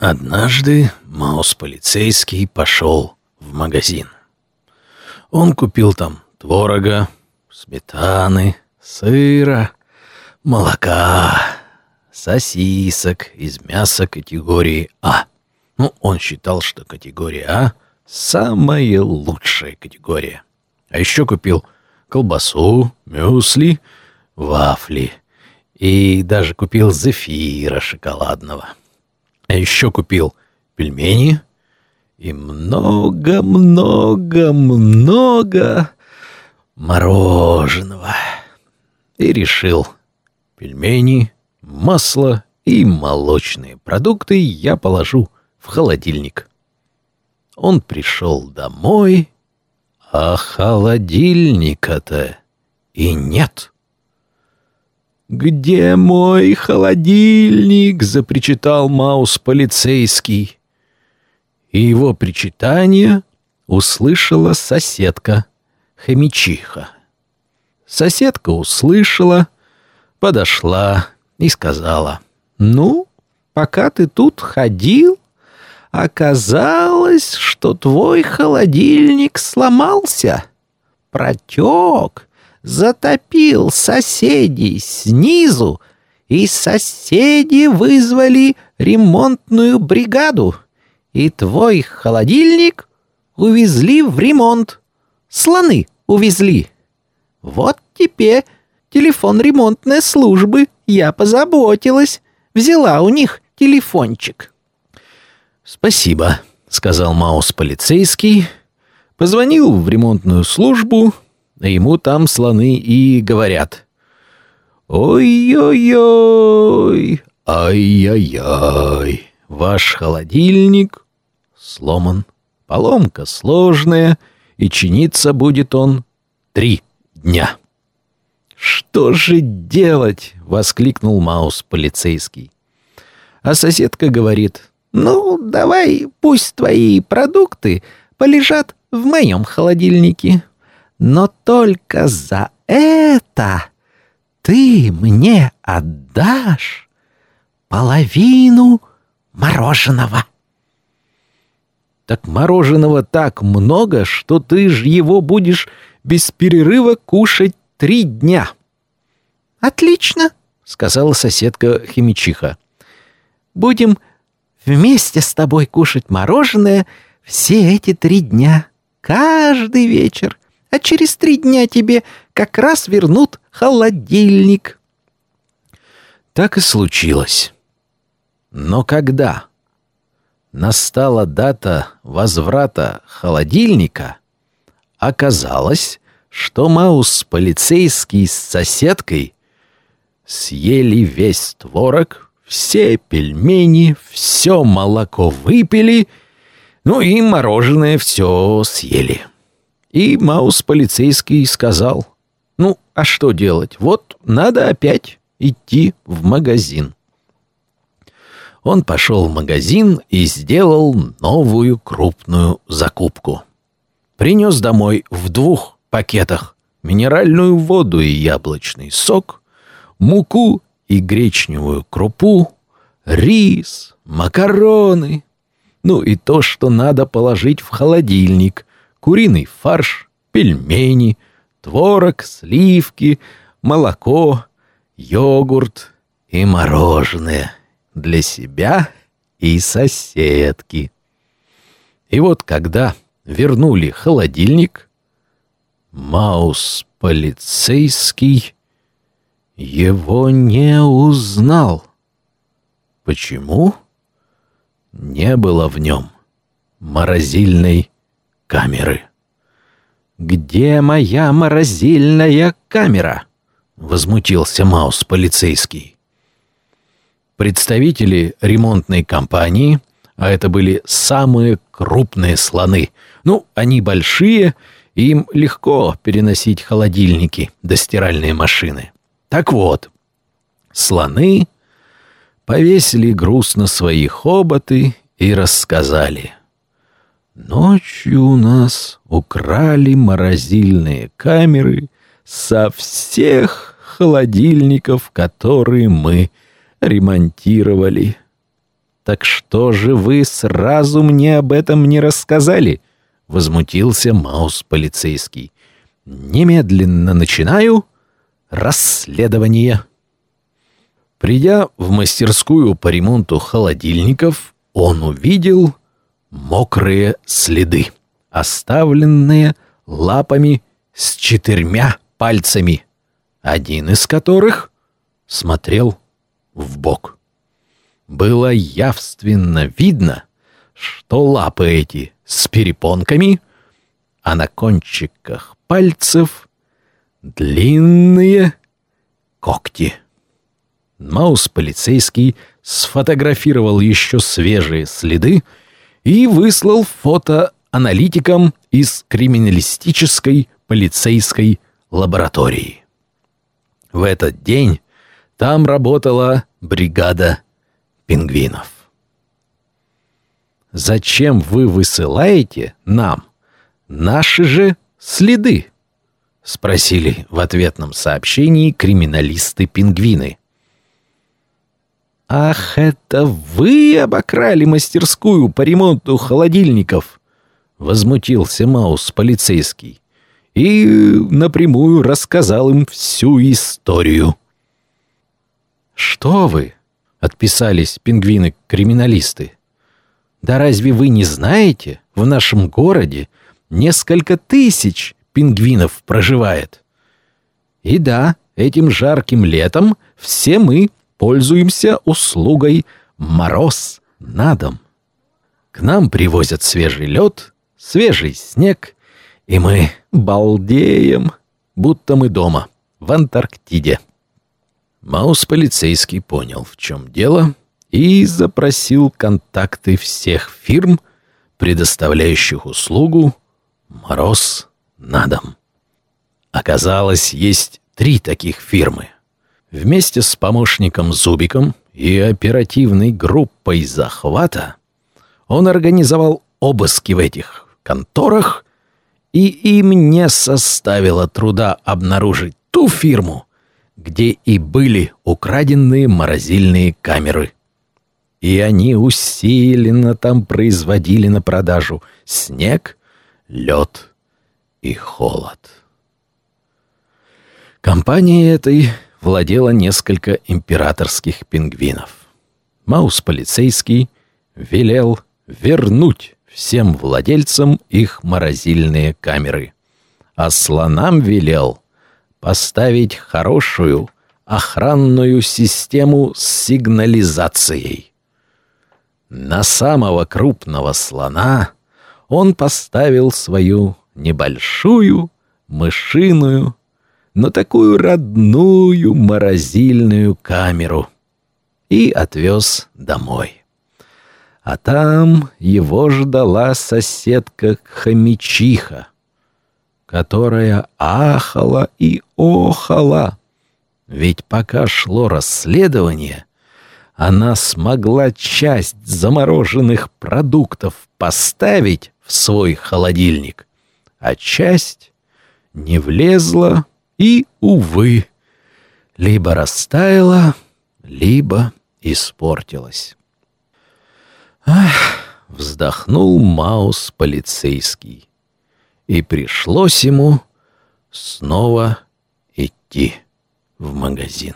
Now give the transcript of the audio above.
Однажды Маус-полицейский пошел в магазин. Он купил там творога, сметаны, сыра, молока, сосисок из мяса категории А. Ну, он считал, что категория А — самая лучшая категория. А еще купил колбасу, мюсли, вафли и даже купил зефира шоколадного. А еще купил пельмени и много-много-много мороженого. И решил, пельмени, масло и молочные продукты я положу в холодильник. Он пришел домой, а холодильника-то и нет. «Где мой холодильник?» — запричитал Маус полицейский. И его причитание услышала соседка, хомячиха. Соседка услышала, подошла и сказала, «Ну, пока ты тут ходил, оказалось, что твой холодильник сломался, протек» затопил соседей снизу, и соседи вызвали ремонтную бригаду, и твой холодильник увезли в ремонт. Слоны увезли. Вот теперь телефон ремонтной службы. Я позаботилась. Взяла у них телефончик. «Спасибо», — сказал Маус полицейский. Позвонил в ремонтную службу, Ему там слоны и говорят. «Ой-ой-ой, ай-яй-яй, ваш холодильник сломан, поломка сложная, и чиниться будет он три дня». «Что же делать?» — воскликнул Маус полицейский. А соседка говорит, «Ну, давай, пусть твои продукты полежат в моем холодильнике. Но только за это ты мне отдашь половину мороженого. Так мороженого так много, что ты ж его будешь без перерыва кушать три дня. Отлично, сказала соседка химичиха. Будем вместе с тобой кушать мороженое все эти три дня, каждый вечер а через три дня тебе как раз вернут холодильник». Так и случилось. Но когда настала дата возврата холодильника, оказалось, что Маус полицейский с соседкой съели весь творог, все пельмени, все молоко выпили, ну и мороженое все съели. И Маус полицейский сказал, ну, а что делать? Вот надо опять идти в магазин. Он пошел в магазин и сделал новую крупную закупку. Принес домой в двух пакетах минеральную воду и яблочный сок, муку и гречневую крупу, рис, макароны, ну и то, что надо положить в холодильник, куриный фарш, пельмени, творог, сливки, молоко, йогурт и мороженое для себя и соседки. И вот когда вернули холодильник, Маус полицейский его не узнал. Почему? Не было в нем морозильной камеры. «Где моя морозильная камера?» — возмутился Маус полицейский. Представители ремонтной компании, а это были самые крупные слоны, ну, они большие, им легко переносить холодильники до стиральные машины. Так вот, слоны повесили груз на свои хоботы и рассказали — Ночью у нас украли морозильные камеры со всех холодильников, которые мы ремонтировали. «Так что же вы сразу мне об этом не рассказали?» — возмутился Маус полицейский. «Немедленно начинаю расследование». Придя в мастерскую по ремонту холодильников, он увидел мокрые следы, оставленные лапами с четырьмя пальцами, один из которых смотрел в бок. Было явственно видно, что лапы эти с перепонками, а на кончиках пальцев длинные когти. Маус полицейский сфотографировал еще свежие следы и выслал фото аналитикам из криминалистической полицейской лаборатории. В этот день там работала бригада пингвинов. «Зачем вы высылаете нам наши же следы?» — спросили в ответном сообщении криминалисты-пингвины. «Ах, это вы обокрали мастерскую по ремонту холодильников!» — возмутился Маус полицейский и напрямую рассказал им всю историю. «Что вы?» — отписались пингвины-криминалисты. «Да разве вы не знаете, в нашем городе несколько тысяч пингвинов проживает? И да, этим жарким летом все мы пользуемся услугой «Мороз на дом». К нам привозят свежий лед, свежий снег, и мы балдеем, будто мы дома, в Антарктиде. Маус полицейский понял, в чем дело, и запросил контакты всех фирм, предоставляющих услугу «Мороз на дом». Оказалось, есть три таких фирмы — Вместе с помощником Зубиком и оперативной группой захвата он организовал обыски в этих конторах, и им не составило труда обнаружить ту фирму, где и были украденные морозильные камеры. И они усиленно там производили на продажу снег, лед и холод. Компания этой владело несколько императорских пингвинов. Маус полицейский велел вернуть всем владельцам их морозильные камеры, а слонам велел поставить хорошую охранную систему с сигнализацией. На самого крупного слона он поставил свою небольшую мышиную но такую родную морозильную камеру и отвез домой. А там его ждала соседка-хомячиха, которая ахала и охала. Ведь пока шло расследование, она смогла часть замороженных продуктов поставить в свой холодильник, а часть не влезла и, увы, либо растаяла, либо испортилась. Ах, вздохнул Маус полицейский, и пришлось ему снова идти в магазин.